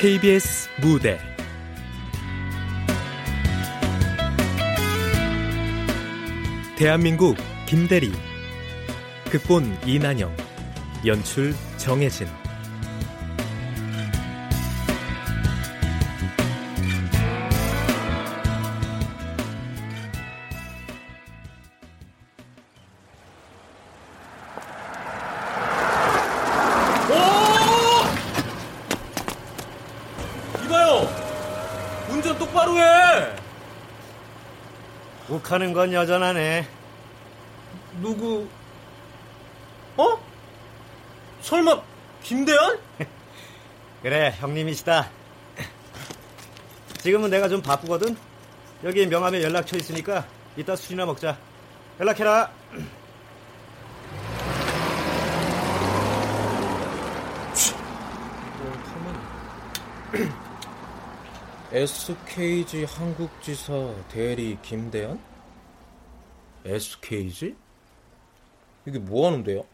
KBS 무대. 대한민국 김대리 극본 이난영 연출 정혜진 욱하는 건 여전하네. 누구? 어? 설마 김대현? 그래, 형님이시다. 지금은 내가 좀 바쁘거든. 여기 명함에 연락처 있으니까 이따 술이나 먹자. 연락해라. SKG 한국지사 대리 김대현? SKG? 이게 뭐 하는데요?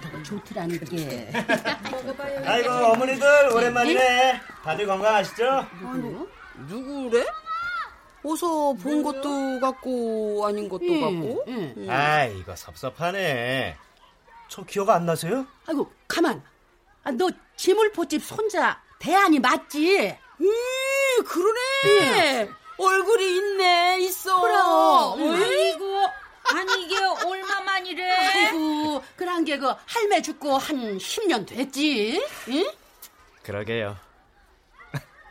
더 좋더라는 게. 아이고 어머니들 오랜만이네. 다들 건강하시죠? 아이고, 누구래? 어서 본 것도 같고 아닌 것도 예, 같고. 예. 아 이거 섭섭하네. 저 기억 안 나세요? 아이고 가만. 아, 너 지물포집 손자 대안이 맞지? 음 그러네. 예. 얼굴이 있네 있어. 그럼. 아이고 아니 이게 얼마만이래? 아이고 그런 게그 할매 죽고 한 10년 됐지? 응? 그러게요.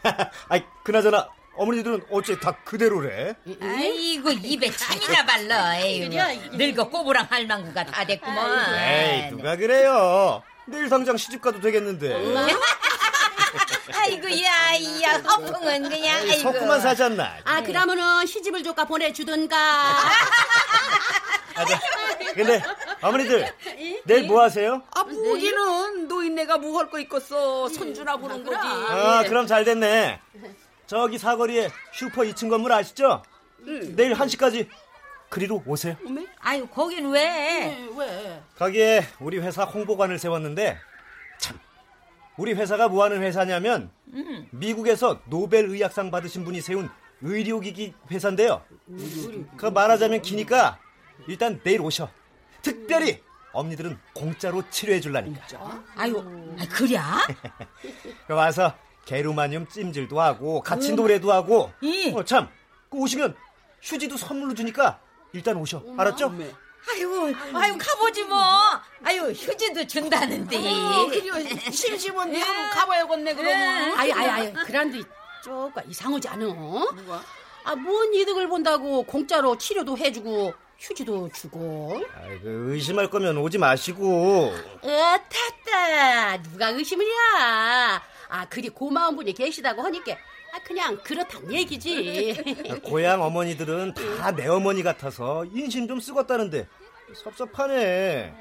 아이 그나저나 어머니들은 어째 다 그대로래? 아이고 입에 침이나 발라. 에이 늙어 꼬부랑 할망구가 다 됐구먼. 에이 누가 그래요? 내일 당장 시집 가도 되겠는데. 아이고 야야 허풍은 그냥 아이고. 석구만 사지 않나? 아 그러면은 시집을 조까 보내주던가. 아, 네. 근데 어머니들 내일 뭐 하세요? 아 보기는 노인네가 뭐 할 거 있겠어 손주나 보는 거지. 아 그럼 잘 됐네. 저기 사거리에 슈퍼 2층 건물 아시죠? 응. 내일 1시까지 그리로 오세요. 어메? 아유, 거긴 왜? 네, 왜? 거기에 우리 회사 홍보관을 세웠는데 참 우리 회사가 뭐 하는 회사냐면 음. 미국에서 노벨 의학상 받으신 분이 세운 의료기기 회사인데요. 음. 그 말하자면 기니까 일단 내일 오셔. 특별히 엄니들은 공짜로 치료해 줄라니까. 아유, 아, 그래? 와서 게르마늄 찜질도 하고 같이 음. 노래도 하고 어, 참 오시면 휴지도 선물로 주니까 일단 오셔 알았죠? 아유, 아유 가보지 뭐. 아유 휴지도 준다는데. 어, 그래 심심한데 예. 가봐야겠네 그러면. 아유, 아유, 아유. 그란데 조금 이상하지 않아? 뭐가? 아, 뭔 이득을 본다고 공짜로 치료도 해주고 휴지도 주고. 아이고 의심할 거면 오지 마시고. 에탔다 누가 의심을 야? 아, 그리 고마운 분이 계시다고 하니까 아, 그냥 그렇단 얘기지. 고향 어머니들은 다 내 어머니 같아서 인심 좀 쓰겄다는데 섭섭하네.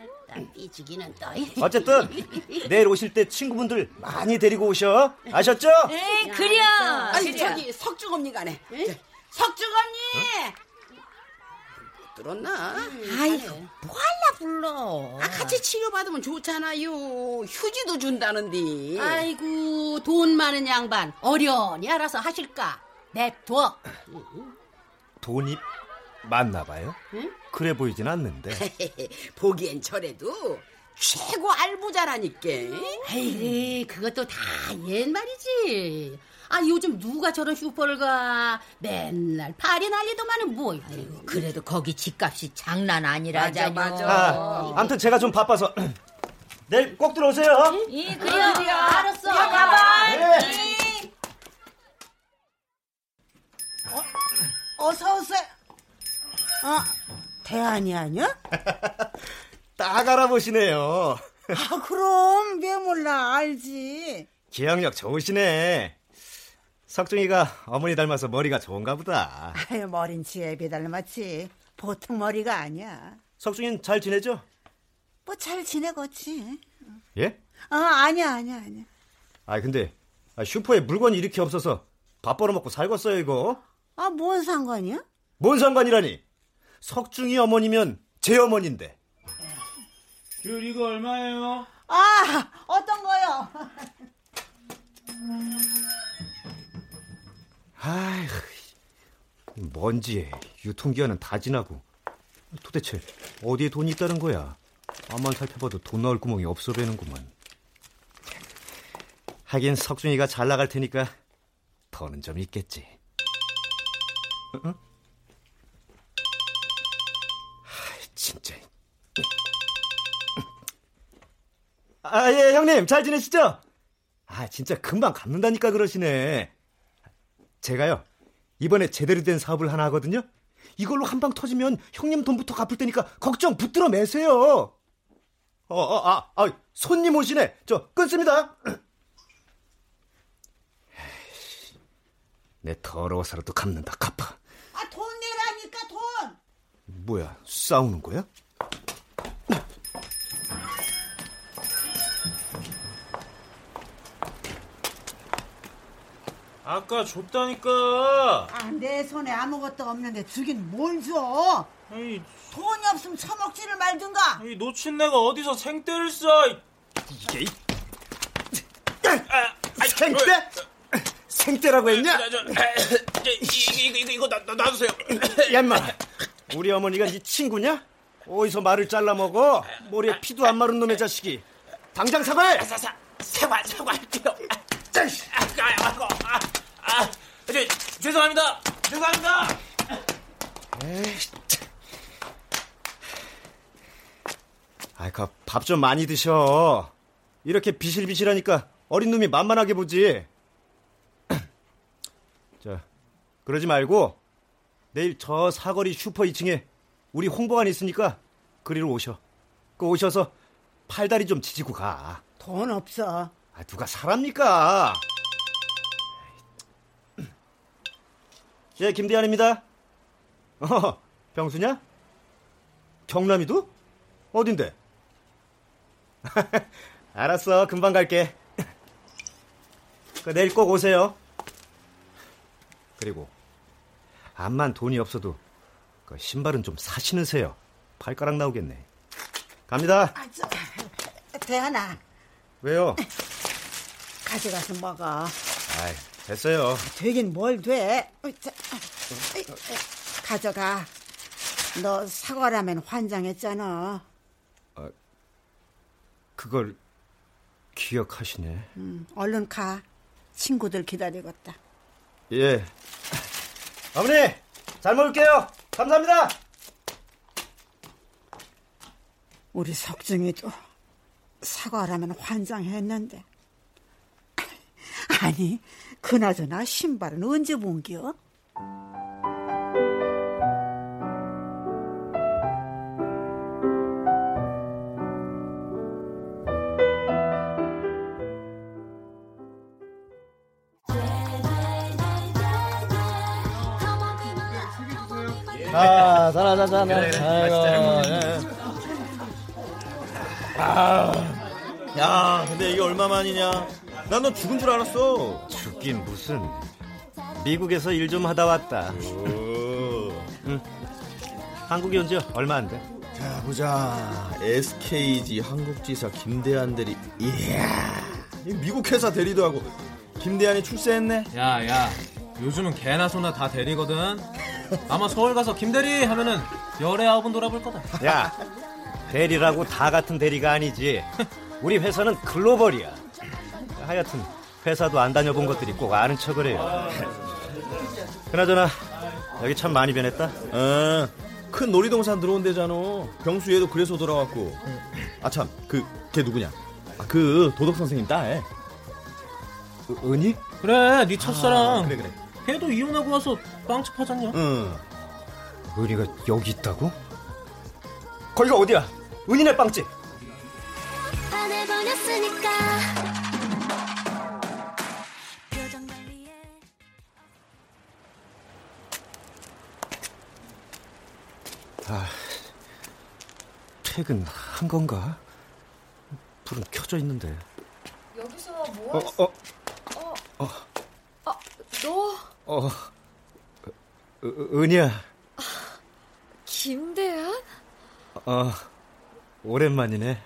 삐지기는 또. 어쨌든 내일 오실 때 친구분들 많이 데리고 오셔. 아셨죠? 에 그려. 아니 저기 석중 언니가네. 석중 언니. 어? 들었나? 아이고, 뭐할라 불러. 아, 같이 치료받으면 좋잖아요. 휴지도 준다는데. 아이고, 돈 많은 양반. 어련히 알아서 하실까? 냅둬. 돈이 많나 봐요? 응? 그래 보이진 않는데. 보기엔 저래도 최고 알부자라니까. 에이, 그것도 다 옛말이지. 아 요즘 누가 저런 슈퍼를 가? 맨날 파리 난리도만은 뭐 아이고, 그래도 거기 집값이 장난 아니라잖아. 맞아, 아, 아무튼 제가 좀 바빠서 내일 꼭 들어오세요. 예 그래요. 그래요. 알았어. 야 가봐 네. 어, 어서 오세요. 어 대안이 아니야? 딱 알아보시네요. 아 그럼 왜 몰라? 알지. 기억력 좋으시네 석중이가 어머니 닮아서 머리가 좋은가 보다. 아유, 머린 지혜비 닮았지. 보통 머리가 아니야. 석중이는 잘 지내죠? 뭐 잘 지내겠지. 예? 아, 아니야, 아니야, 아니야. 아, 근데 아, 슈퍼에 물건이 이렇게 없어서 밥 벌어먹고 살겠어요, 이거. 아, 뭔 상관이야? 뭔 상관이라니? 석중이 어머니면 제 어머니인데. 귤 이거 얼마예요? 아, 어떤 거요? 아휴, 뭔지 유통기한은 다 지나고 도대체 어디에 돈이 있다는 거야? 암만 살펴봐도 돈 넣을 구멍이 없어 보이는구만. 하긴 석준이가 잘 나갈 테니까 더는 좀 있겠지. 응? 아, 진짜. 아, 예, 형님, 잘 지내시죠? 아, 진짜 금방 갚는다니까 그러시네. 제가요, 이번에 제대로 된 사업을 하나 하거든요? 이걸로 한 방 터지면 형님 돈부터 갚을 테니까 걱정 붙들어 매세요. 어, 어, 아, 아, 손님 오시네. 저, 끊습니다. 내 더러워서라도 갚는다, 갚아. 아, 돈 내라니까, 돈! 뭐야, 싸우는 거야? 아까 줬다니까. 아, 내 손에 아무것도 없는데 주긴 뭘 줘? 아이, 돈이 없으면 처먹지를 말든가. 이 놓친 내가 어디서 생떼를 써? 이- 이게, 이- 생떼? 생떼라고 했냐? 저, 저, 이- 이거 이거 이거 놔, 놔- 놔두세요. 야, 인마. 우리 어머니가 네 친구냐? 어디서 말을 잘라 먹어? 머리에 피도 안 마른 놈의 자식이. 당장 사과해! 사, 사, 사과 사과할게요. 아, 아, 아이고, 아, 아, 저, 죄송합니다. 죄송합니다. 아이, 밥좀 많이 드셔. 이렇게 비실비실하니까 어린 놈이 만만하게 보지. 자, 그러지 말고 내일 저 사거리 슈퍼 2층에 우리 홍보관 있으니까 그리로 오셔. 그 오셔서 팔다리 좀 지지고 가. 돈 없어. 아, 누가 사랍니까? 예, 김대한입니다. 어, 병수냐? 경남이도? 어딘데? 알았어, 금방 갈게. 그 내일 꼭 오세요. 그리고 암만 돈이 없어도 그 신발은 좀 사신으세요. 발가락 나오겠네. 갑니다. 아, 저, 대하나, 왜요? 가져가서 먹어. 아이, 됐어요. 되긴 뭘 돼? 가져가. 너 사과라면 환장했잖아. 그걸 기억하시네. 음, 얼른 가. 친구들 기다리겠다. 예. 어머니, 잘 먹을게요. 감사합니다. 우리 석중이도 사과라면 환장했는데. 아니, 그나저나 신발은 언제 본겨? 아, 자라, 자라, 자라. 아이고, 예. 아, 야, 근데 이게 얼마만이냐? 난너 죽은 줄 알았어. 죽긴 무슨. 미국에서 일 좀 하다 왔다. 오. 한국에 온 지 얼마 안 돼. 자, 보자. SKG 한국지사 김대한 대리. 이야, 이 미국 회사 대리도 하고 김대한이 출세했네. 야, 야. 요즘은 개나 소나 다 대리거든. 아마 서울 가서 김대리 하면은 열애 아홉은 돌아볼 거다. 야, 대리라고 다 같은 대리가 아니지. 우리 회사는 글로벌이야. 하여튼 회사도 안 다녀본 것들이 꼭 아는 척을 해요. 그나저나 여기 참 많이 변했다. 어, 큰 놀이동산 들어온 데잖아. 병수 얘도 그래서 돌아왔고. 아 참, 그 걔 누구냐? 아, 그 도덕 선생님 딸. 은- 은희? 그래, 네 첫사랑. 아, 그래 그래. 걔도 이혼하고 와서 빵집 하잖냐? 응. 은희가 여기 있다고? 거기가 어디야? 은희네 빵집. 퇴근한 건가? 불은 켜져 있는데. 여기서 뭐 어, 어, 너 어. 어, 은희야. 김대한? 어, 오랜만이네.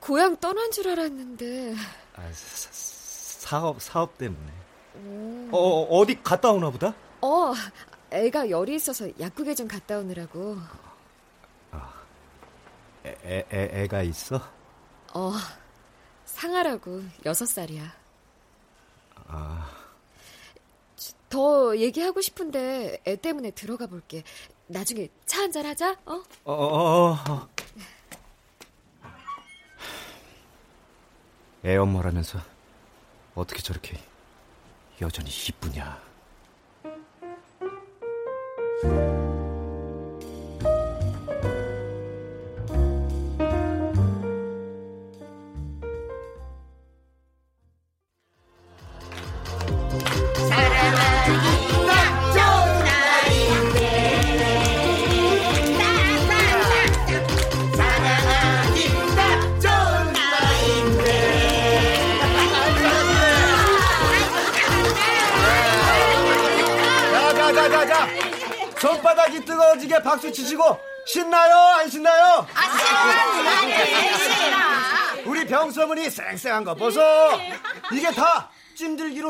고향 떠난 줄 알았는데. 아, 사, 사업, 사업 때문에. 어, 어, 어디 갔다 오나 보다? 어, 애가 열이 있어서 약국에 좀 갔다 오느라고. 애, 애, 애, 애가 있어? 어, 상아라고 여섯 살이야. 아, 더 얘기하고 싶은데 애 때문에 들어가 볼게. 나중에 차 한잔 하자. 어? 어, 어, 어. 애 엄마라면서 어떻게 저렇게 여전히 이쁘냐?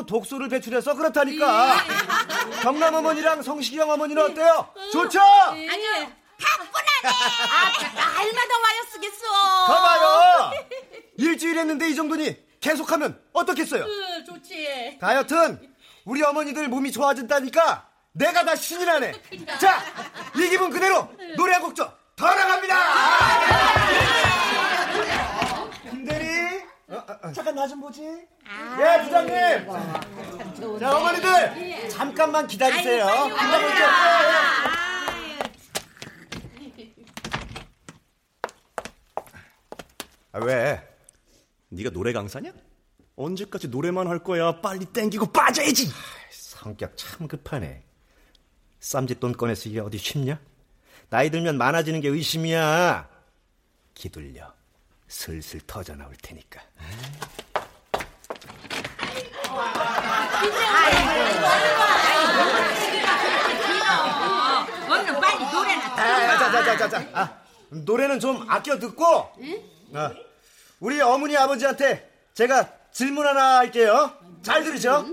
찜들기로 독소를 배출해서 그렇다니까. 경남 어머니랑 성시경 어머니는 어때요? 좋죠? 아니요. 가뿐하네. 아, 날마다 와요 쓰겠어. 가봐요. 일주일 했는데 이 정도니 계속하면 어떻겠어요? 응, 좋지. 다이어튼 우리 어머니들 몸이 좋아진다니까 내가 다 신이 나네. 자, 이 기분 그대로 노래 한곡좀더 나갑니다. 어, 잠깐 나 좀 보지. 예, 부장님. 자, 어머니들 잠깐만 기다리세요. 올게요. 아, 왜? 네가 노래 강사냐? 언제까지 노래만 할 거야? 빨리 땡기고 빠져야지. 성격 참 급하네. 쌈짓돈 꺼내서 이게 어디 쉽냐? 나이 들면 많아지는 게 의심이야. 기둘려. 슬슬 터져 나올 테니까. 얼른 빨리 노래나 아, 자, 자, 자, 자, 자. 아, 노래는 좀 아껴 듣고. 아, 우리 어머니 아버지한테 제가 질문 하나 할게요. 잘 들으죠?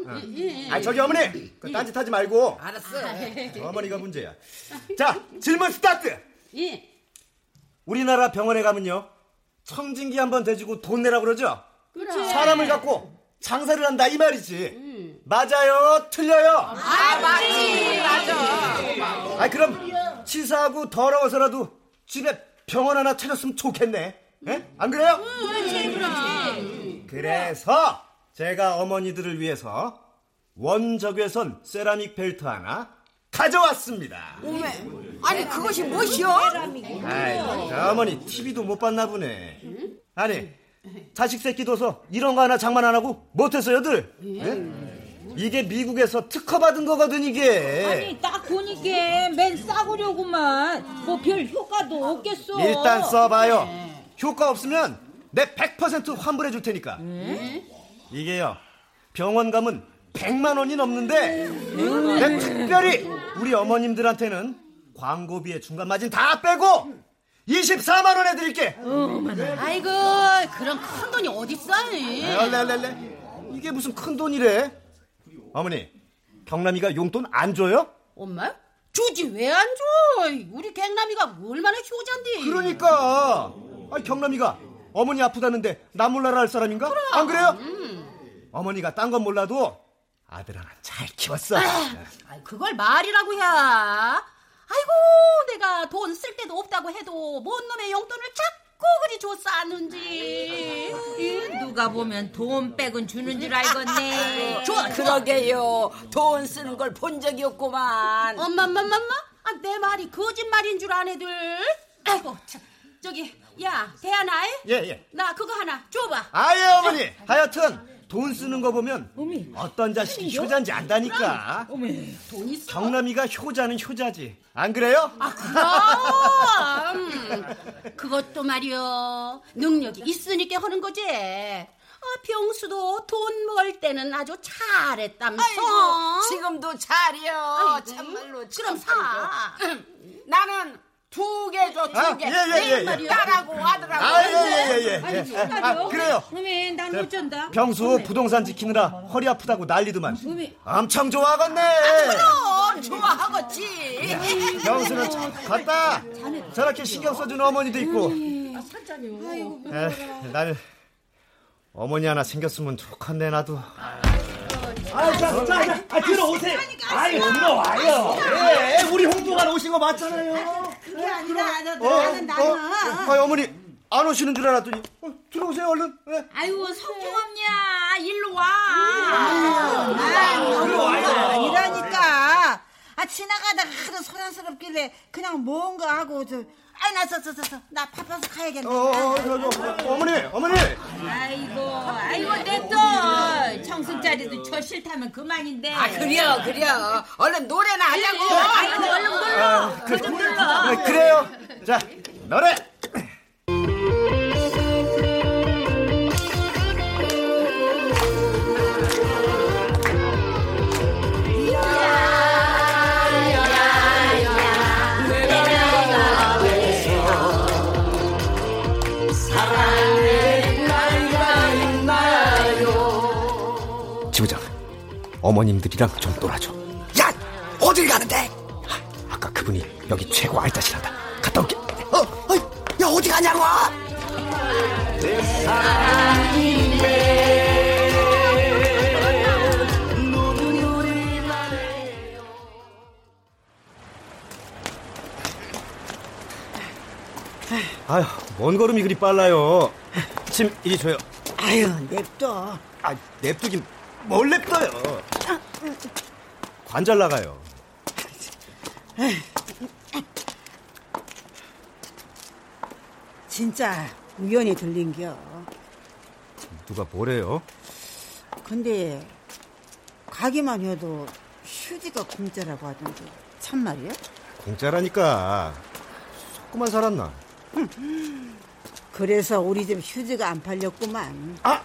아, 저기 어머니, 그 딴짓 하지 말고. 알았어. 어머니가 문제야. 자, 질문 스타트. 예. 우리나라 병원에 가면요. 청진기 한번 대주고 돈 내라 그러죠? 그래. 사람을 갖고 장사를 한다 이 말이지. 맞아요? 틀려요? 아, 맞지. 맞아. 아 그럼 치사하고 더러워서라도 집에 병원 하나 차렸으면 좋겠네. 예? 안 그래요? 그렇지, 그렇지. 그래서 제가 어머니들을 위해서 원적외선 세라믹 벨트 하나 가져왔습니다. 아니 그것이 무엇이요? 아이, 어머니 TV도 못 봤나 보네. 아니 자식 새끼 둬서 이런 거 하나 장만 안 하고 못했어요들. 예? 이게 미국에서 특허 받은 거거든 이게. 아니 딱 보니까 맨 싸구려구만 뭐 별 효과도 없겠어 일단 써봐요. 효과 없으면 내 100% 환불해 줄 테니까. 이게요. 병원 가면 100만 원이 넘는데 내 특별히 우리 어머님들한테는 광고비에 중간 마진 다 빼고 24만 원 해드릴게. 아이고, 그런 큰 돈이 어딨어? 얼레. 이게 무슨 큰 돈이래? 어머니, 경남이가 용돈 안 줘요? 엄마? 주지 왜 안 줘? 우리 갱남이가 얼마나 효자인데. 그러니까. 아, 경남이가 어머니 아프다는데 나 몰라라 할 사람인가? 안 그래요? 어머니가 딴 건 몰라도 아들 하나 잘 키웠어. 아이, 그걸 말이라고 해. 아이고, 내가 돈 쓸 데도 없다고 해도 뭔 놈의 용돈을 자꾸 그리 줬었는지. 누가 보면 돈 백은 주는 줄 알겠네 좋아. 그러게요. 돈 쓰는 걸 본 적이 없구만. 엄마, 엄마, 엄마, 엄마. 아, 내 말이 거짓말인 줄 아네들. 아이고, 참. 저기, 야, 대하나, 예, 예. 나 그거 하나 줘봐. 아예 어머니. 하여튼 돈 쓰는 거 보면 어떤 자식이 효자인지 안다니까. 돈 있어. 경남이가 효자는 효자지. 안 그래요? 아, 그럼. 그것도 말이요. 능력이 있으니까 하는 거지. 아, 병수도 돈 벌 때는 아주 잘했다면서. 아이고, 지금도 잘이요. 아이고, 참말로. 그럼. 사. 나는 두개 줘, 두 아, 개. 예, 예, 예, 예. 딸하고 아들하고. 아, 예, 예, 예, 아니, 예. 아, 그래요. 어메, 난 저, 어쩐다. 병수 부동산 지키느라 허리 아프다고 난리더만. 어메. 엄청 좋아하겠네. 그럼 좋아하겠지. 병수는 참 갔다. 저렇게 신경 써준 어머니도 있고. 아이고, 에, 나는 어머니 하나 생겼으면 좋겠네 나도. 아, 자, 자, 자, 아, 들어오세요. 아이, 들어와요. 예, 우리 홍보관 오신 거 맞잖아요. 그게 아니라 나- 어, 나는 나는. 어, 아, 어머니 안 오시는 줄 알았더니 어, 들어오세요 얼른. 예. 아이고, 성종엄냐. 일로 와. 아니라니까. 아 지나가다가 하도 소란스럽길래 그냥 뭔가 하고 저. 아이 나저저저나 바빠서 가야겠네. 어, 어, 저, 저, 어머니, 어머니. 아이고, 아이고, 냅둬. 청승자리도 저 싫다면 그만인데. 아 그래요 그래요. 얼른 노래나 하려고. 아이고, 얼른 눌러. 아, 그, 눌러. 네, 그래요. 자, 노래. 어머님들이랑 좀 놀아줘. 야, 어딜 가는데? 아까 그분이 여기 최고 알짜시란다. 갔다 올게. 어, 어, 야, 어디 가냐고? 아휴, 뭔 걸음이 그리 빨라요. 침, 이리 줘요. 아유 냅둬. 아, 냅두긴 뭘 냅둬요. 관절 나가요. 진짜 우연히 들린겨. 누가 뭐래요? 근데 가기만 해도 휴지가 공짜라고 하던데 참말이야? 공짜라니까. 속고만 살았나? 그래서 우리 집 휴지가 안 팔렸구만. 아,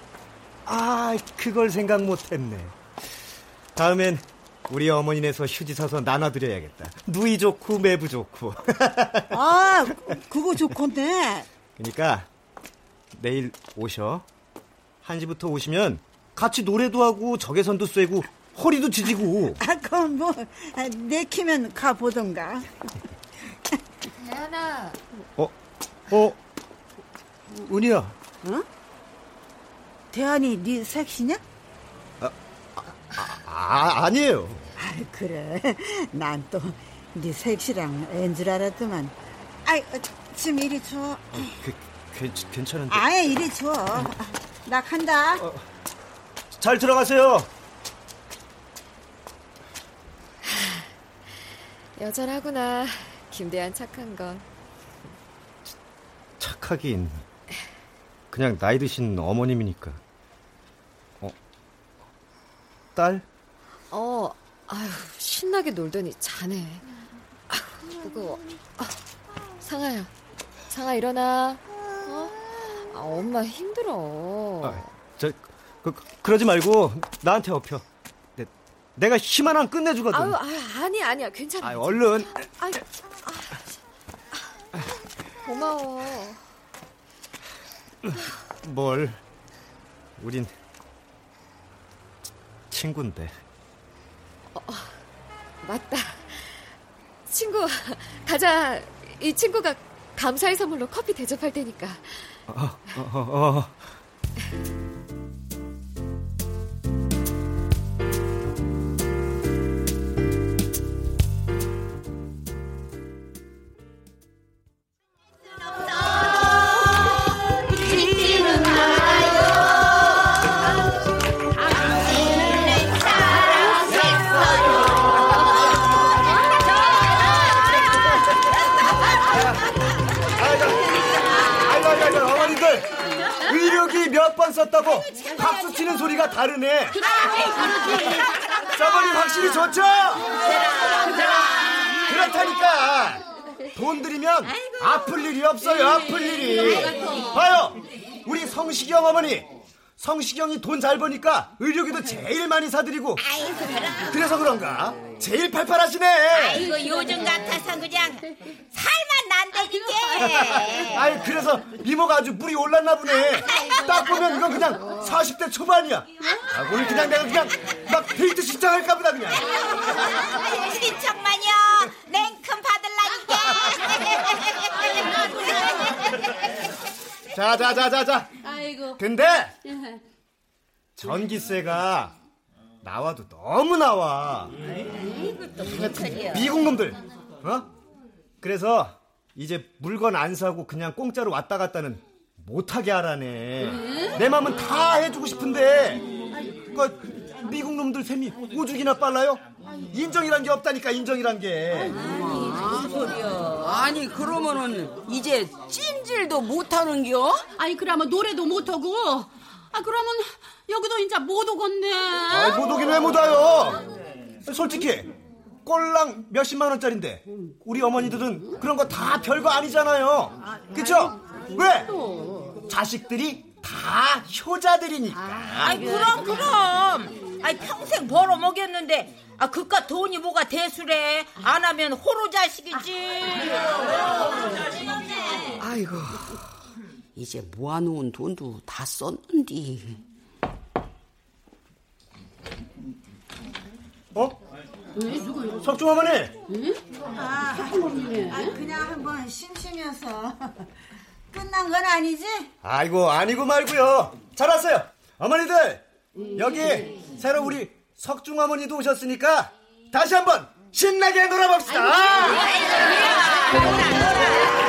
아, 그걸 생각 못했네. 다음엔 우리 어머니네서 휴지 사서 나눠드려야겠다. 누이 좋고 매부 좋고. 아, 그- 그거 좋건데. 그러니까 내일 오셔. 1시부터 오시면 같이 노래도 하고 적외선도 쐬고 허리도 지지고. 아, 그럼 뭐 아, 내키면 가 보던가. 대안아, 어, 어, 은희야. 어? 대한이 네 섹시냐? 아, 아 니에요. 아, 그래. 난 또네 섹시랑 앤줄 알았더만. 아이, 어, 지금 이리 줘. 그, 괜, 괜찮은데. 아예 이리 줘. 나 간다. 잘 들어가세요. 여전하구나. 김대한 착한 건. 착하긴. 그냥 나이 드신 어머님이니까. 어, 딸? 어, 아유, 신나게 놀더니 자네. 아휴, 무거워. 아, 상아야, 상아 일어나. 어? 아, 엄마 힘들어. 아, 저, 그, 그러지 말고 나한테 업혀. 내, 내가 힘 하나 끝내주거든. 아유, 아유, 아니, 아니야. 괜찮아. 아유, 얼른. 아유, 아, 고마워. 뭘. 우린 친구인데. 맞다. 친구, 가자. 이 친구가 감사의 선물로 커피 대접할 테니까. 어, 어, 어. 썼다고 박수 치는 소리가 다르네. 저번이 확실히 좋죠? 그렇다니까. 돈 들이면 아플 일이 없어요, 아플 일이. 봐요. 우리 성시경 어머니. 성시경이 돈 잘 버니까 의료기도 제일 많이 사드리고. 그래서 그런가? 제일 팔팔하시네. 아이고 요즘 같아서 그냥 살만 난다니까. 아이 그래서 미모가 아주 물이 올랐나 보네. 딱 보면 이건 그냥 40대 초반이야. 아, 오늘 그냥 내가 그냥 막 데이트 신청할까 보다 그냥. 신청만요. 냉큼 받을라니까. 자자자자자 아이고. 근데 전기세가 나와도 너무 나와. 미국 놈들 어? 그래서 이제 물건 안 사고 그냥 공짜로 왔다 갔다는 못하게 하라네. 내 맘은 다 해주고 싶은데. 그 미국 놈들 셈이 오죽이나 빨라요? 인정이란 게 없다니까 인정이란 게 무슨 소리야? 아니 그러면은 이제 찐질도 못하는겨? 아니 그러면 노래도 못하고 아 그러면 여기도 이제 못 오겠네 아이 못 오긴 왜 못 와요 솔직히 꼴랑 몇십만 원짜린데 우리 어머니들은 그런 거 다 별거 아니잖아요 그쵸? 왜? 자식들이 다 효자들이니까 아이 그럼 그럼. 아이 평생 벌어 먹였는데 아 그깟 돈이 뭐가 대수래. 안 하면 호로 자식이지. 아이고 이제 모아놓은 돈도 다 썼는디. 어? 석중 어머니 아, 아, 그냥 한번 심심해서 끝난 건 아니지? 아이고 아니고 말고요 잘 왔어요 어머니들 여기 새로 우리 석중 어머니도 오셨으니까 다시 한번 신나게 놀아봅시다 오늘도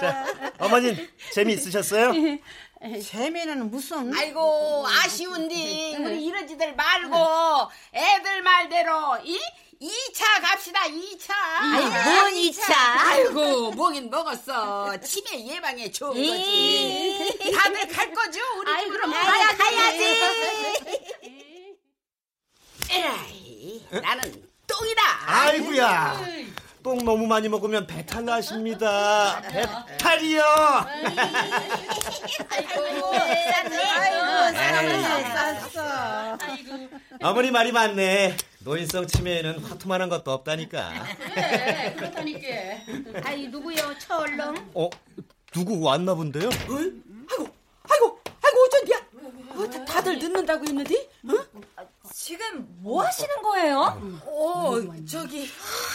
자, 어머님 재미 있으셨어요? 재미는 무슨? 아이고 아쉬운디. 우리 이러지들 말고 애들 말대로 이? 2차 갑시다 2차. 아이, 뭔 2차? 아이고 먹긴 먹었어. 치매 예방에 좋은 거지. 다들 갈 거죠? 우리 아이, 집으로? 그럼 아이, 가야지. 에라이 나는 똥이다. 아이고야 똥 너무 많이 먹으면 배탈 나십니다 배탈이요 쌌어. 어머니 말이 맞네 노인성 치매에는 화투만한 것도 없다니까 그렇다니까 아이 누구요 철렁? 어? 누구 왔나 본데요? 아이고 아이고 아이고 어쩐디야 어, 다- 다들 늦는다고 했는데 지금 뭐 하시는 거예요? 어 저기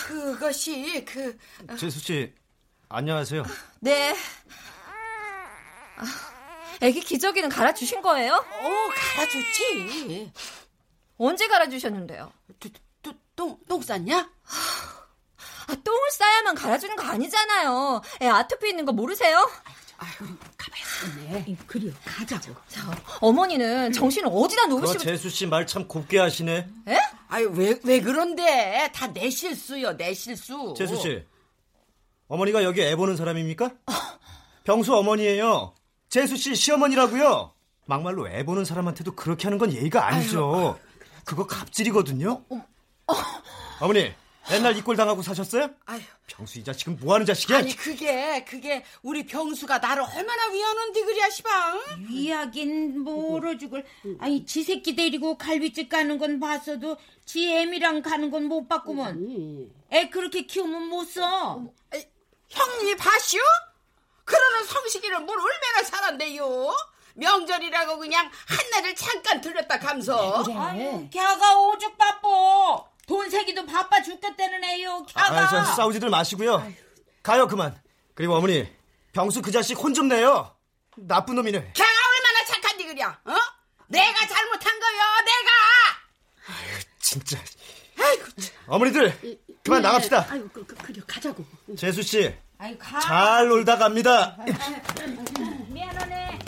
그것이 그 재수씨 안녕하세요 네. 아, 애기 기저귀는 갈아주신 거예요? 어, 갈아줬지. 언제 갈아주셨는데요? 똥, 똥 쌌냐? 아, 똥을 싸야만 갈아주는 거 아니잖아요. 애 아토피 있는 거 모르세요? 네. 그래요, 가자고. 자, 어머니는 정신을 어디다 그 놓으시고. 재수 씨 말 참 곱게 하시네 에? 아유, 왜, 왜 그런데? 다 내 실수요, 내 실수. 재수 씨 어머니가 여기 애 보는 사람입니까? 병수 어머니예요 재수 씨 시어머니라고요 막말로 애 보는 사람한테도 그렇게 하는 건 예의가 아니죠 그거 갑질이거든요 어머니 옛날 이꼴 당하고 사셨어요? 아유. 병수 이 자식은 뭐 하는 자식이야? 아니, 그게, 그게, 우리 병수가 나를 얼마나 위하는데, 그랴, 시방. 위하긴 모르 죽을. 아니 지 새끼 데리고 갈비집 가는 건 봤어도 지 애미랑 가는 건 못 봤구먼. 애 그렇게 키우면 못 써. 형님, 봐슈? 그러는 성식이를 뭘 얼마나 살았대요? 명절이라고 그냥 한날을 잠깐 들렸다 감서. 아유, 걔가 오죽 바빠. 돈 세기도 바빠 죽겠다는 애요. 걔가. 아, 저 싸우지들 마시고요 가요 그만 그리고 어머니 병수 그 자식 혼 좀 내요 나쁜 놈이네 걔가 얼마나 착한데, 그랴, 어? 내가 잘못한 거요, 내가! 진짜 아이고, 어머니들 그만 나갑시다 아이고, 그, 그, 그래, 가자고. 재수 씨 아이 가. 잘 놀다 갑니다 미안하네.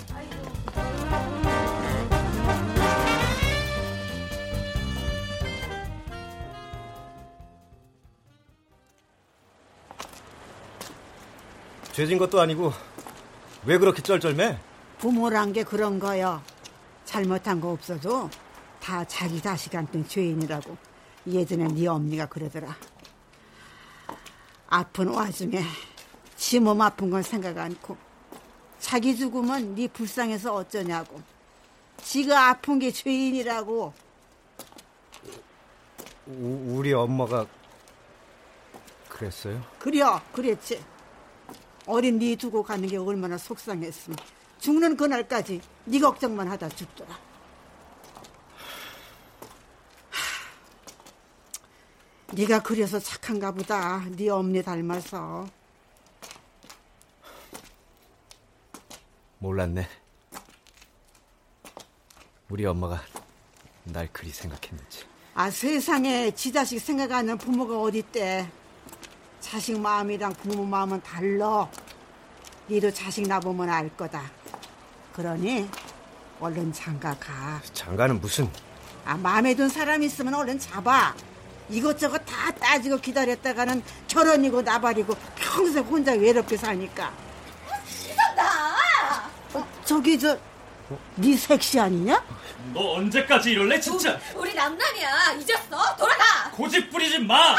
죄진 것도 아니고 왜 그렇게 쩔쩔매? 부모란 게 그런 거요. 잘못한 거 없어도 다 자기 자식한테 죄인이라고 예전에 네 엄니가 그러더라. 아픈 와중에 지 몸 아픈 건 생각 않고 자기 죽으면 네 불쌍해서 어쩌냐고. 지가 아픈 게 죄인이라고. 우, 우리 엄마가 그랬어요? 그려, 그랬지. 어린 네 두고 가는 게 얼마나 속상했으면 죽는 그날까지 네 걱정만 하다 죽더라. 하, 네가 그래서 착한가 보다. 네 엄니 닮아서. 몰랐네. 우리 엄마가 날 그리 생각했는지. 아 세상에 지 자식 생각하는 부모가 어딨대. 자식 마음이랑 부모 마음은 달라. 니도 자식 나보면 알 거다. 그러니 얼른 장가 가. 장가는 무슨? 아 마음에 든 사람 있으면 얼른 잡아. 이것저것 다 따지고 기다렸다가는 결혼이고 나발이고 평생 혼자 외롭게 사니까. 시간다. 어, 저기 저, 네 섹시 아니냐? 너 언제까지 이럴래 진짜? 우리 남남이야. 잊었어? 돌아가. 고집 부리지 마. 아,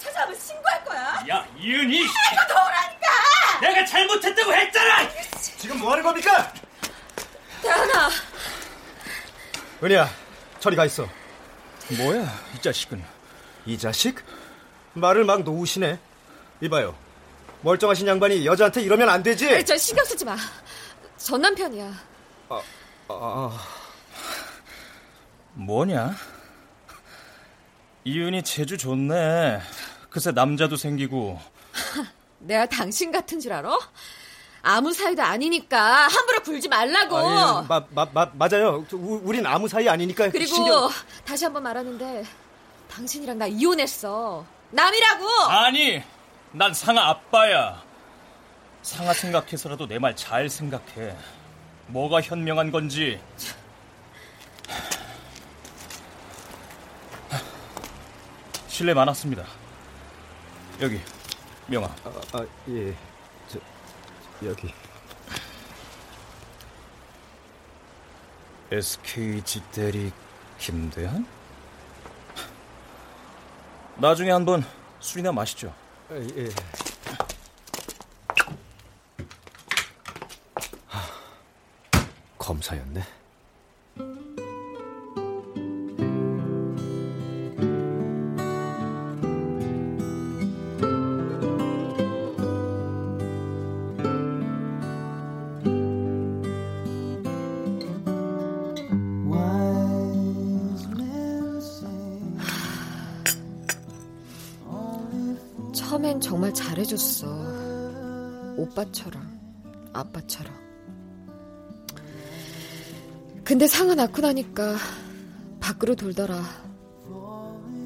찾아오면 신고할 거야. 야 이은이. 이거 돌아니까. 내가 잘못했다고 했잖아. 지금 뭐 하는 겁니까? 대한아. 은희야, 저리 가 있어. 뭐야, 이 자식은? 이 자식? 말을 막 놓으시네. 이봐요. 멀쩡하신 양반이 여자한테 이러면 안 되지. 아니, 저 신경 쓰지 마. 전 남편이야. 아, 아, 뭐냐? 이은이 재주 좋네. 그새 남자도 생기고. 내가 당신 같은 줄 알아? 아무 사이도 아니니까 함부로 굴지 말라고. 아, 예, 마, 마, 마, 맞아요. 우, 우린 아무 사이 아니니까. 그리고 신경... 다시 한번 말하는데 당신이랑 나 이혼했어. 남이라고. 아니, 난 상아 아빠야. 상아 생각해서라도 내 말 잘 생각해. 뭐가 현명한 건지. 실례 많았습니다. 여기 명아. 아, 아 예. 저 여기. SKG 대리 김대한? 나중에 한번 술이나 마시죠. 아, 예. 검사였네. 처음엔 정말 잘해줬어. 오빠처럼, 아빠처럼. 근데 상아 낳고 나니까 밖으로 돌더라.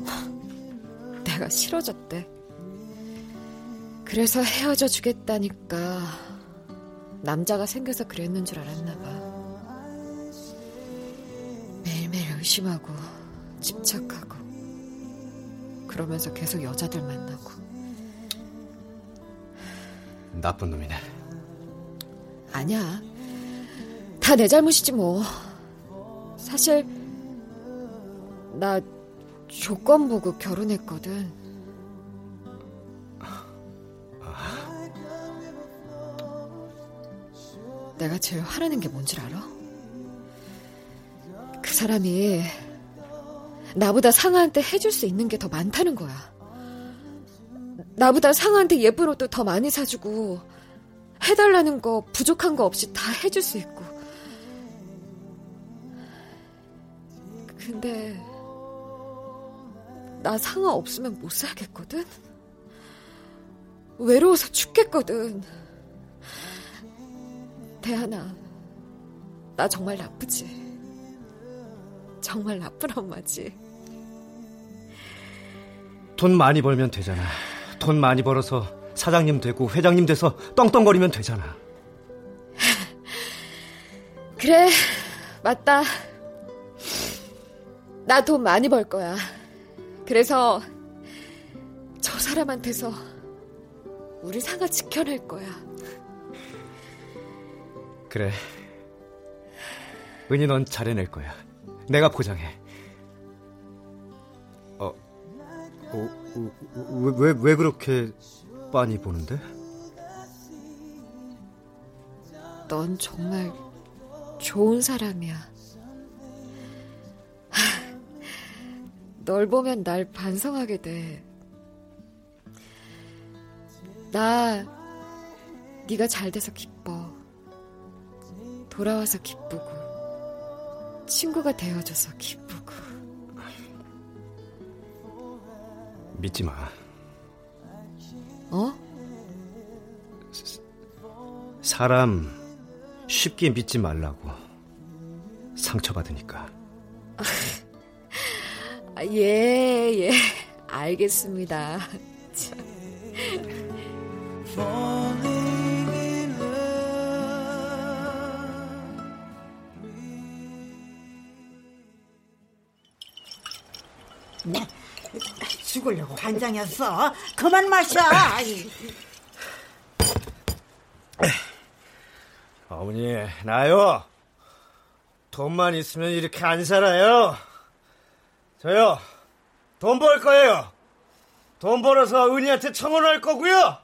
내가 싫어졌대. 그래서 헤어져 주겠다니까 남자가 생겨서 그랬는 줄 알았나 봐. 매일매일 의심하고 집착하고 그러면서 계속 여자들 만나고 나쁜 놈이네. 아니야. 다 내 잘못이지 뭐. 사실 나 조건 보고 결혼했거든. 내가 제일 화나는 게 뭔 줄 알아? 그 사람이 나보다 상아한테 해줄 수 있는 게 더 많다는 거야. 나보다 상아한테 예쁜 옷도 더 많이 사주고 해달라는 거 부족한 거 없이 다 해줄 수 있고. 근데 나 상아 없으면 못 살겠거든. 외로워서 죽겠거든. 대하나, 나 정말 나쁘지. 정말 나쁜 엄마지. 돈 많이 벌면 되잖아. 돈 많이 벌어서 사장님 되고 회장님 돼서 떵떵거리면 되잖아. 그래, 맞다. 나 돈 많이 벌 거야. 그래서 저 사람한테서 우리 상아 지켜낼 거야. 그래. 은희 넌 잘해낼 거야. 내가 보장해. 어, 왜, 왜, 왜 그렇게 빤히 보는데? 넌 정말 좋은 사람이야. 하, 널 보면 날 반성하게 돼. 나 네가 잘 돼서 기뻐. 돌아와서 기쁘고 친구가 되어줘서 기쁘고. 믿지 마. 어? 사람 쉽게 믿지 말라고. 상처받으니까. 아, 예, 예. 알겠습니다. 죽으려고 간장이었어. 그만 마셔. 어머니, 나요. 돈만 있으면 이렇게 안 살아요. 저요, 돈 벌 거예요. 돈 벌어서 은희한테 청혼할 거고요.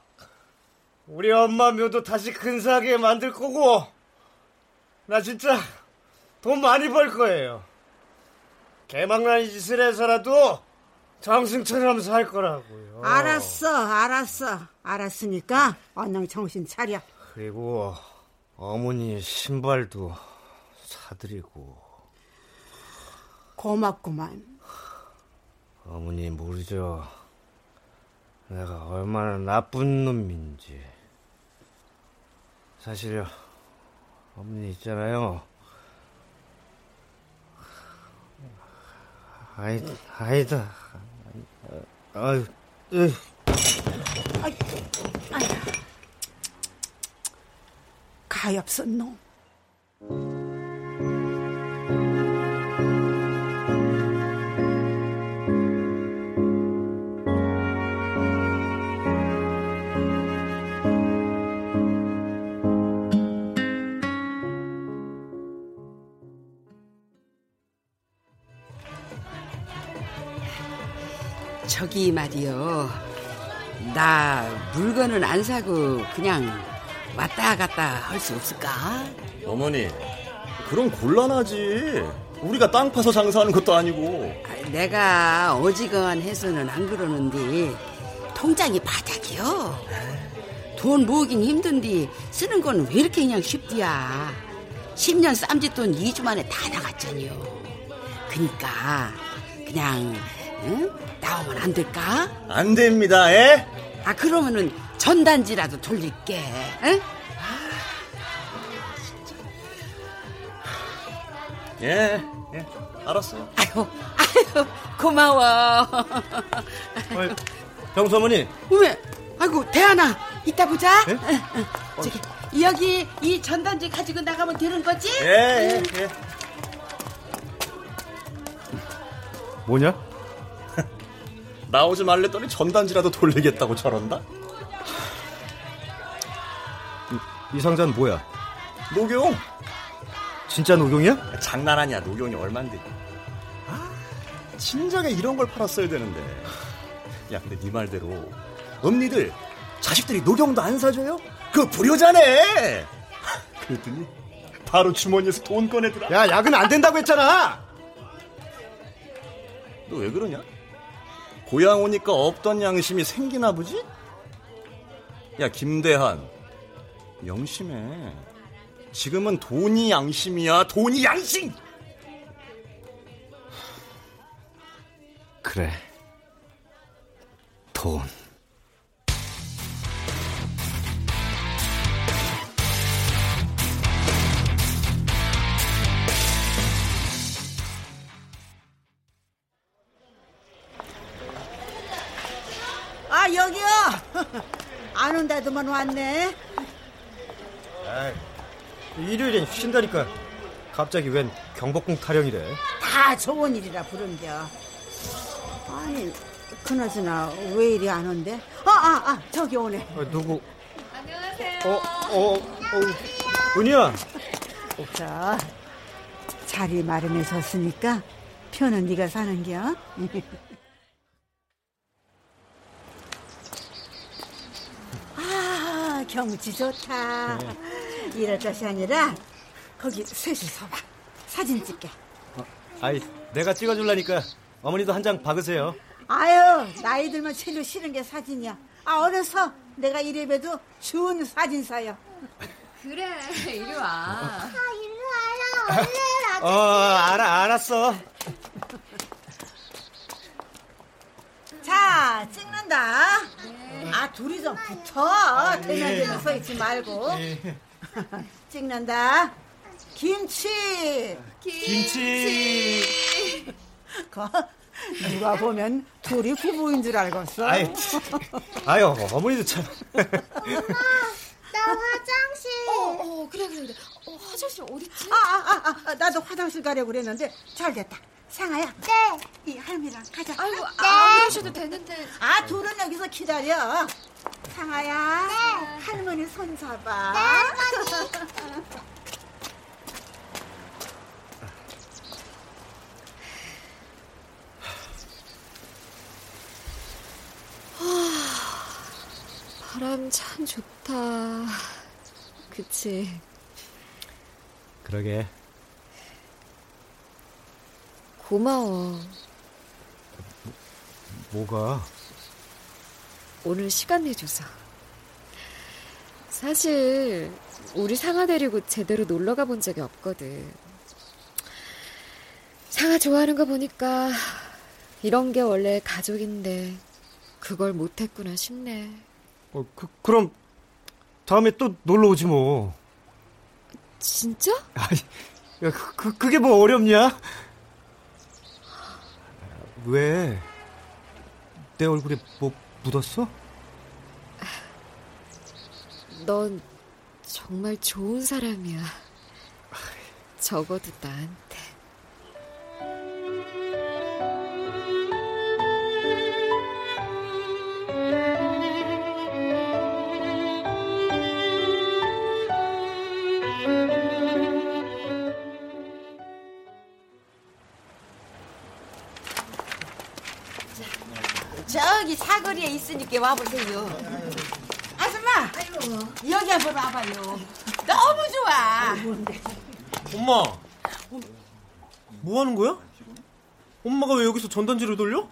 우리 엄마 묘도 다시 근사하게 만들 거고. 나 진짜 돈 많이 벌 거예요. 개망난 짓을 해서라도 정승처럼 살 거라고요. 알았어, 알았어. 알았으니까 언능 정신 차려. 그리고 어머니 신발도 사드리고 고맙구만. 어머니 모르죠. 내가 얼마나 나쁜 놈인지. 사실 어머니 있잖아요. 아이, 아니다. 아유, 아이. 가엾은 놈. 저기 말이요. 나 물건은 안 사고 그냥 왔다 갔다 할 수 없을까? 어머니, 그럼 곤란하지. 우리가 땅 파서 장사하는 것도 아니고. 내가 어지간 해서는 안 그러는데 통장이 바닥이요. 돈 모으긴 힘든데 쓰는 건 왜 이렇게 그냥 쉽디야. 10년 쌈짓돈 2주 만에 다 나갔잖요. 그니까 그냥 응? 나오면 안 될까? 안 됩니다, 에? 아 그러면은 전단지라도 돌릴게. 응? 예, 예, 알았어요. 아유, 아유, 고마워. 병수어머니. 왜? 아이고, 대하나, 이따 보자. 예? 응, 응. 저기, 여기 이 전단지 가지고 나가면 되는 거지? 예, 예, 예. 뭐냐? 나오지 말랬더니 전단지라도 돌리겠다고 저런다? 이, 이 상자는 뭐야? 녹용. 진짜 녹용이야? 장난 아니야, 녹용이 얼만데. 아, 진작에 이런 걸 팔았어야 되는데. 야, 근데 네 말대로 엄니들 자식들이 녹용도 안 사줘요? 그 불효자네. 그랬더니 바로 주머니에서 돈 꺼내더라. 야, 약은 안 된다고 했잖아. 너 왜 그러냐? 고향 오니까 없던 양심이 생기나 보지? 야, 김대한. 영심해. 지금은 돈이 양심이야, 돈이 양심! 그래. 돈. 안 온다더만 왔네. 아이, 일요일엔 쉰다니까. 갑자기 웬 경복궁 타령이래. 다 좋은 일이라 부른겨. 아니, 그나저나 왜 이리 안 온대? 아, 아, 아, 저기 오네. 아, 누구? 안녕하세요. 어, 어, 어, 은희야. 자, 자리 마련해 줬으니까 표는 네가 사는겨. 아, 경치 좋다. 이럴 것이 아니라 거기 셋이 서 봐. 사진 찍게. 아이, 내가 찍어줄라니까 어머니도 한 장 박으세요. 아유, 나이 들면 제일 싫은 게 사진이야. 아, 어려서 내가 이래 봬도 좋은 사진사요. 그래, 이리 와. 어, 알아, 알았어. 자, 찍는다. 아, 둘이 좀 붙어. 대면대면 서 있지 말고. 찍는다. 김치. 김치. 거, 누가 보면 둘이 부부인 줄 알겠어. 아이, 아유, 어머니도 참. 나 화장실. 어, 어, 그래, 그래, 그래. 어, 화장실 어딨지? 아, 아, 아, 아, 나도 화장실 가려고 그랬는데 잘 됐다. 상아야. 네. 이 할미랑 가자. 아이고, 네. 안 그러셔도 되는데. 아, 둘은 여기서 기다려. 상아야. 네. 할머니 손 잡아. 네, 바람 참 좋다. 그치. 그러게. 고마워. 뭐가? 오늘 시간 내줘서. 사실, 우리 상아 데리고 제대로 놀러 가본 적이 없거든. 상아 좋아하는 거 보니까, 이런 게 원래 가족인데, 그걸 못했구나 싶네. 어, 그, 그럼 다음에 또 놀러 오지 뭐. 진짜? 아니, 야, 그, 그, 그게 뭐 어렵냐? 왜? 내 얼굴에 뭐 묻었어? 넌 정말 좋은 사람이야. 적어도 나한테. 저기 사거리에 있으니까 와보세요. 아줌마, 여기 한번 와봐요. 너무 좋아. 엄마, 뭐 하는 거야? 엄마가 왜 여기서 전단지를 돌려?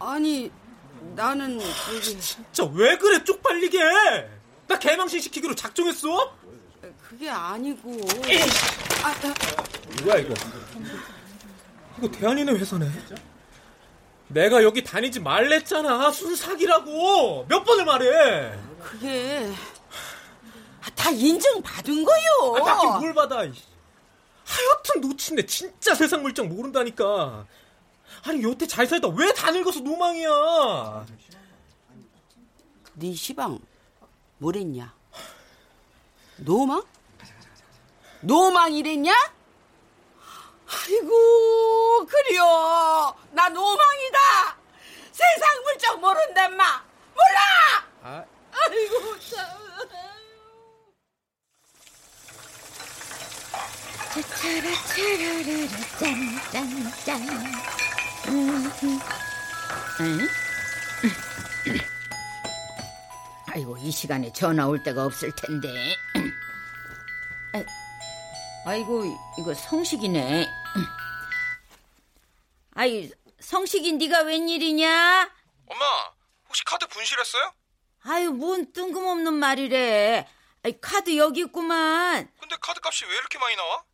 아니, 나는 저기 진짜 왜 그래 쪽팔리게? 나 개망신 시키기로 작정했어? 그게 아니고. 뭐야 이거? 이거 대한이네 회사네. 내가 여기 다니지 말랬잖아. 순사기라고. 몇 번을 말해. 그게 다 인정받은 거요. 아, 받긴 뭘 받아. 하여튼 놓친데 진짜 세상 물정 모른다니까. 아니 여태 잘 살다 왜 다 늙어서 노망이야. 네 시방 뭐랬냐? 노망? 노망이랬냐? 아이고 그래요 나 노망이다. 세상 물정 모른단 마. 몰라! 아. 아이고 참. 차라차라르르 짠짠짠. 음, 응? 아이고 이 시간에 전화 올 데가 없을 텐데 아, 아이고 이거 성식이네 아이 성식이 네가 웬일이냐 엄마, 혹시 카드 분실했어요? 아유 뭔 뜬금없는 말이래 아이 카드 여기 있구만 근데 카드 값이 왜 이렇게 많이 나와?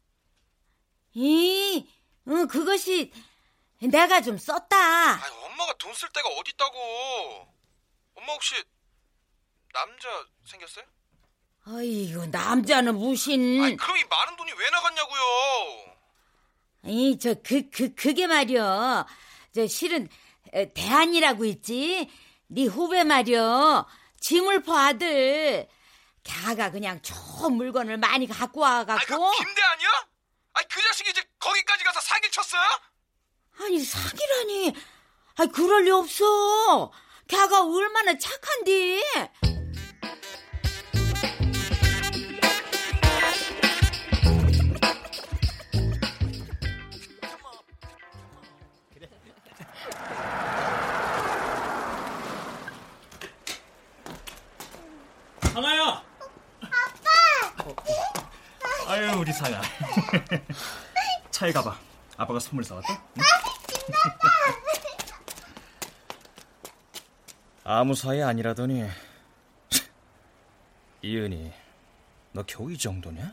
이, 응, 그것이 내가 좀 썼다. 아니, 엄마가 돈 쓸 데가 어딨다고. 엄마 혹시 남자 생겼어요? 아이고, 남자는 무신. 아니, 그럼 이 많은 돈이 왜 나갔냐고요. 이, 저, 그, 그, 그 게 말이여. 저, 실은, 에, 대한이라고 있지? 네 후배 말이여. 지물포 아들. 걔가 그냥 좋은 물건을 많이 갖고 와갖고. 그 김대한이야? 아니, 그 자식이 이제 거기까지 가서 사기를 쳤어요? 아니, 사기라니. 아, 그럴 리 없어. 걔가 얼마나 착한디. 우리 상아. 차에 가봐. 아빠가 선물 사왔다. 응? 아무 사이 아니라더니 이은이 너 겨우 이 정도냐?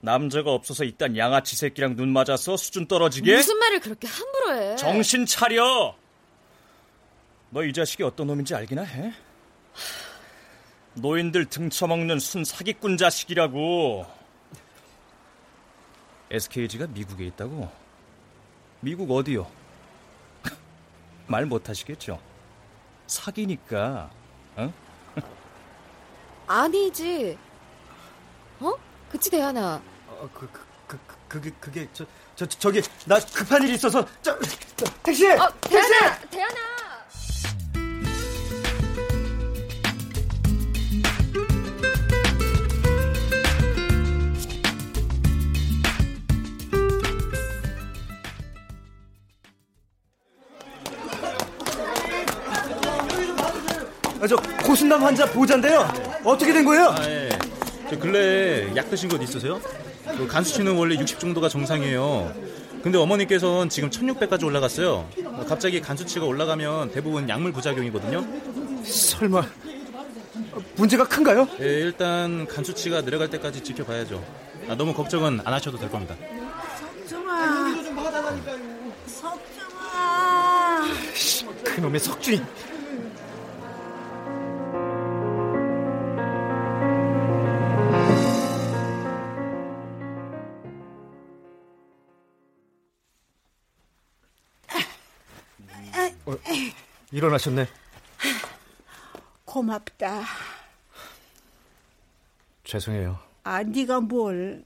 남자가 없어서 이딴 양아치 새끼랑 눈 맞아서 수준 떨어지게? 무슨 말을 그렇게 함부로 해? 정신 차려! 너 이 자식이 어떤 놈인지 알기나 해? 노인들 등쳐먹는 순 사기꾼 자식이라고. SKG가 미국에 있다고? 미국 어디요? 말 못하시겠죠? 사기니까, 어? 아니지. 어? 그치 대하나. 어, 그, 그, 그, 그, 그게, 그게, 저, 저, 저기, 나 급한 일이 있어서, 저, 저 택시! 어, 택시! 대하나, 대하나. 고순남 환자 보호자인데요. 어떻게 된 거예요? 아, 예. 저 근래 약 드신 것 있으세요? 그 간 수치는 원래 60 정도가 정상이에요. 근데 어머니께서는 지금 1600까지 올라갔어요. 갑자기 간 수치가 올라가면 대부분 약물 부작용이거든요. 설마 문제가 큰가요? 예, 일단 간 수치가 내려갈 때까지 지켜봐야죠. 아, 너무 걱정은 안 하셔도 될 겁니다. 석정아. 석정아. 그놈의 석준이. 어, 일어나셨네. 고맙다. 죄송해요. 아, 네가 뭘?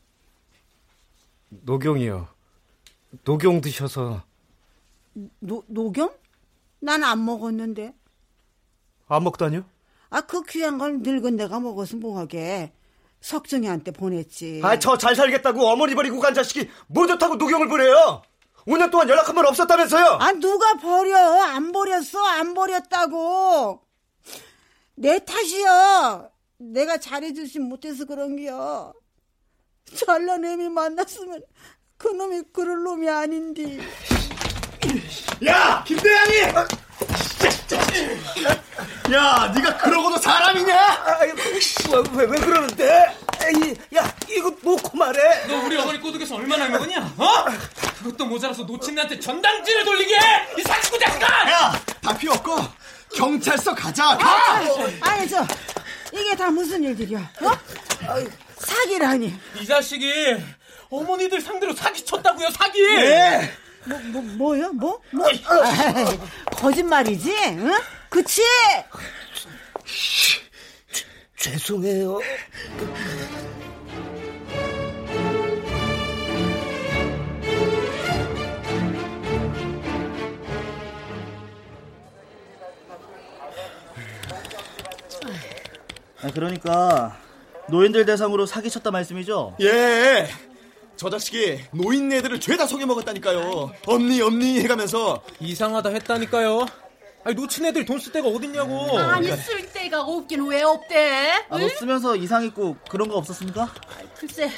녹용이요. 녹용 드셔서 노, 녹용? 난 안 먹었는데. 안 먹다니요? 아, 그 귀한 걸 늙은 내가 먹어서 뭐하게. 석정이한테 보냈지. 아, 저 잘 살겠다고 어머니 버리고 간 자식이 뭐 좋다고 녹용을 보내요? 5년 동안 연락 한 번 없었다면서요? 아, 누가 버려? 안 버렸어? 안 버렸다고. 내 탓이야. 내가 잘해주지 못해서 그런겨. 잘난 애미 만났으면 그놈이 그럴 놈이 아닌디. 야, 김대양이! 야, 네가 그러고도 사람이냐? 왜, 왜 그러는데? 에이, 야, 이거 놓고 말해. 너 우리 어머니 꼬드겨서 얼마나 먹었냐? 어? 그것도 모자라서 노친네한테 전당지를 돌리게! 이 사기꾼 자식아! 야, 다 필요 없고 경찰서 가자. 가! 아, 아니, 저, 이게 다 무슨 일들이야? 어? 사기라니. 이 자식이 어머니들 상대로 사기 쳤다고요, 사기! 네. 뭐, 뭐, 뭐요? 뭐? 뭐? 아이, 거짓말이지? 응? 그치? 죄송해요. 아, 그러니까 노인들 대상으로 사기쳤다 말씀이죠? 예. 저 자식이 노인네들을 죄다 속여 먹었다니까요. 엄니 엄니 해가면서 이상하다 했다니까요. 아니 놓친 애들 돈 쓸 데가 어딨냐고. 아니 쓸 데가 없긴 왜 없대? 아, 너 쓰면서 이상 있고 그런 거 없었습니까? 글쎄,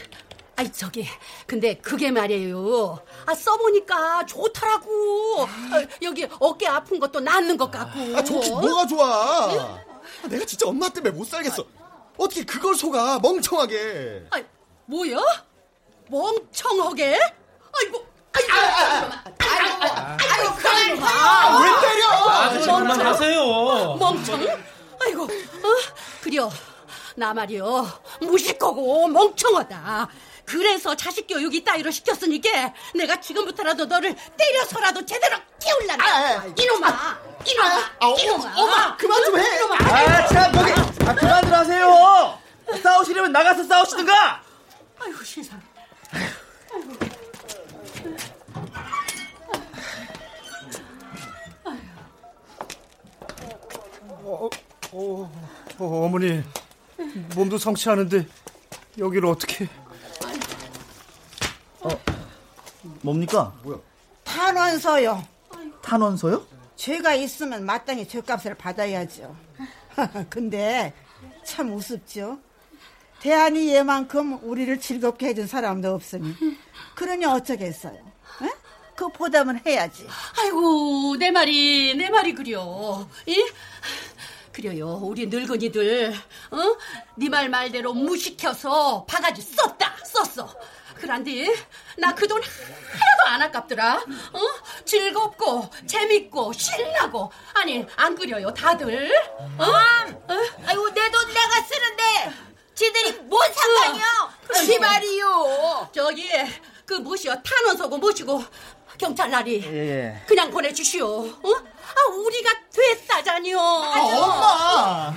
아이 저기 근데 그게 말이에요. 아 써보니까 좋더라고. 아, 여기 어깨 아픈 것도 낫는 것 같고. 아, 좋긴 뭐가 좋아. 아, 내가 진짜 엄마 때문에 못 살겠어. 어떻게 그걸 속아 멍청하게. 아, 뭐야? 멍청하게? 아이고. 아이고, 아이고, 아이고, 아, 왜 때려? 아, 그만 하세요. 멍청? 아이고, 어? 그려. 나 말이요. 무식하고 멍청하다. 그래서 자식 교육이 따위로 시켰으니까 내가 지금부터라도 너를 때려서라도 제대로 키울란다. 이놈아, 이놈아, 이놈아. 엄마, 그만 좀 해. 이놈아. 아, 참, 거기, 아, 그만들 하세요! 싸우시려면 나가서 싸우시든가! 아이고, 세상에. 어, 어, 어, 어 머니 몸도 성취하는데 여기를 어떻게? 어, 뭡니까? 탄원서요. 탄원서요? 죄가 있으면 마땅히 죄값을 받아야죠. 근데 참 우습죠. 대안이 얘만큼 우리를 즐겁게 해준 사람도 없으니 그러니 어쩌겠어요. 에? 그 보답은 해야지. 아이고 내 말이 내 말이 그려. 이? 그려요. 우리 늙은이들 어? 네 말 말대로 무시켜서 바가지 썼다 썼어. 그런데 나 그 돈 하나도 안 아깝더라. 어? 즐겁고 재밌고 신나고 아니 안 그려요 다들. 어? 아이고 내 돈 내가 쓰는데 지들이 뭔 상관이요? 지 말이요. 저기 그 뭐시여 탄원서고 뭐시고 경찰날이 예. 그냥 보내주시오. 어? 아 우리가 됐다자니요. 엄마.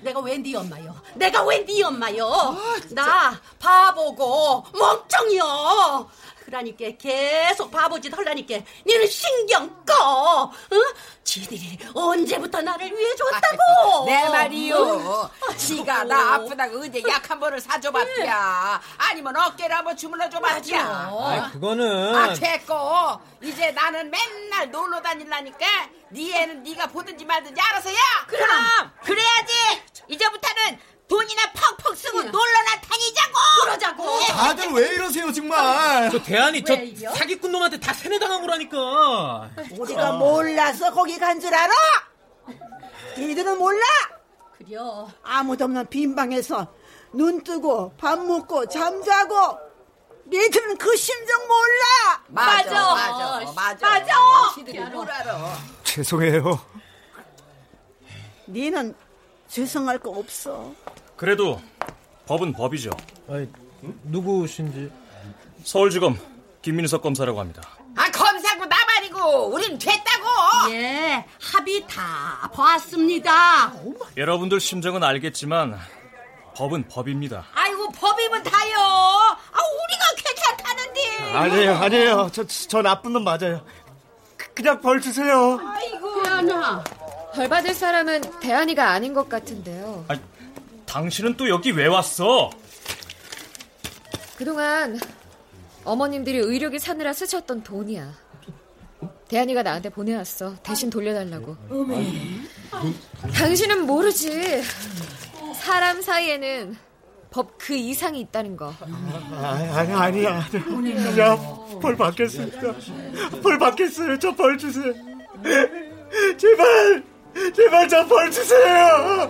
내가 왜 네 엄마요? 내가 왜 네 엄마요? 나 바보고 멍청이요. 그러니까 계속 바보짓 헐라니까 니는 신경 꺼. 응? 지들이 언제부터 나를 위해 줬다고? 내 말이요. 어? 지가 나 아프다고 언제 약 한 번을 사줘봤디야. 아니면 어깨를 한번 주물러 줘봤디야. 아, 그거는 아 됐고 이제 나는 맨날 놀러 다닐라니까 네 애는 네가 보든지 말든지 알아서 야. 그럼 그래야지. 이제부터는 돈이나 펑펑 쓰고 놀러나 다니자고. 그러자고. 다들 왜 이러세요 정말? 저 대안이 저 왜? 사기꾼 놈한테 다 세뇌당한 거라니까. 우리가 몰라서 거기 간 줄 알아? 니들은 몰라? 그려. 아무도 없는 빈 방에서 눈 뜨고 밥 먹고 잠자고 니들은 그 심정 몰라? 맞아 맞아. 맞아 맞아. 맞아. 지들이 뭘 알아? 죄송해요. 니는 죄송할 거 없어. 그래도 법은 법이죠. 아니, 누구신지. 서울지검 김민석 검사라고 합니다. 아 검사고 나발이고 우린 됐다고. 예, 합의 다 봤습니다. 여러분들 심정은 알겠지만 법은 법입니다. 아이고 법이면 다요. 아 우리가 괜찮다는데. 아니에요, 아니에요. 저, 저 나쁜 놈 맞아요. 그- 그냥 벌 주세요. 아이고, 야나. 벌 받을 사람은 대안이가 아닌 것 같은데요. 당신은 또 여기 왜 왔어? 그동안 어머님들이 의료기 사느라 쓰셨던 돈이야. 대안이가 나한테 보내왔어. 대신 돌려달라고. 당신은 모르지. 사람 사이에는 법 그 이상이 있다는 거. 아니, 아니, 아니야. 그냥 벌 받겠습니다. 벌 받겠어요. 저 벌 주세요. 제발, 제발 저 벌 주세요.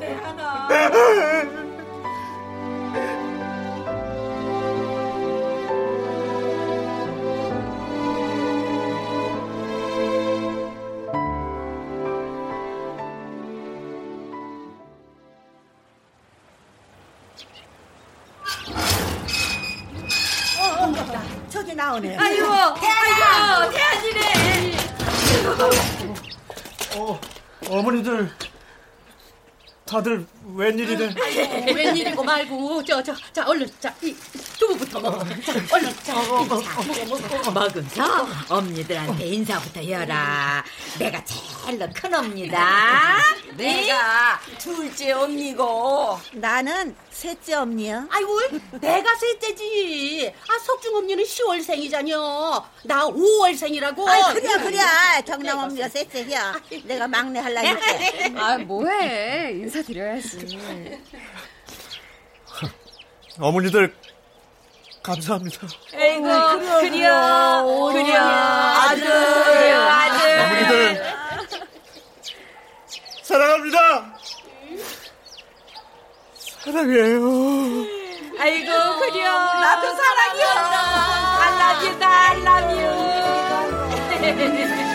어, 저기 나오네. 아이고, 아이고, 대안이네. 어, 어머니들, 다들 웬일이래? 아이고, 웬일이고 말고 저 저 자 얼른 자이 두부부터 먹어. 자 얼른 자. 자. 먹으면서 엄니들한테 인사부터 해라. 내가 제일 큰 엄니다. 내가 둘째 언니고 나는 셋째 언니야. 아이고, 내가 셋째지. 아, 석중 언니는 10월생이잖여. 나 5월생이라고. 아 그래 그래 경남 언니가 셋째야. 내가 막내 할라니까. 아, 뭐해. 인사드려야지. 어머니들, 감사합니다. 아이고 그려, 그려 그려 아들 그려 아들. 어머니들, 사랑합니다. 사랑해요. 아이고 그려 나도 사랑이었어. I love you, I love you.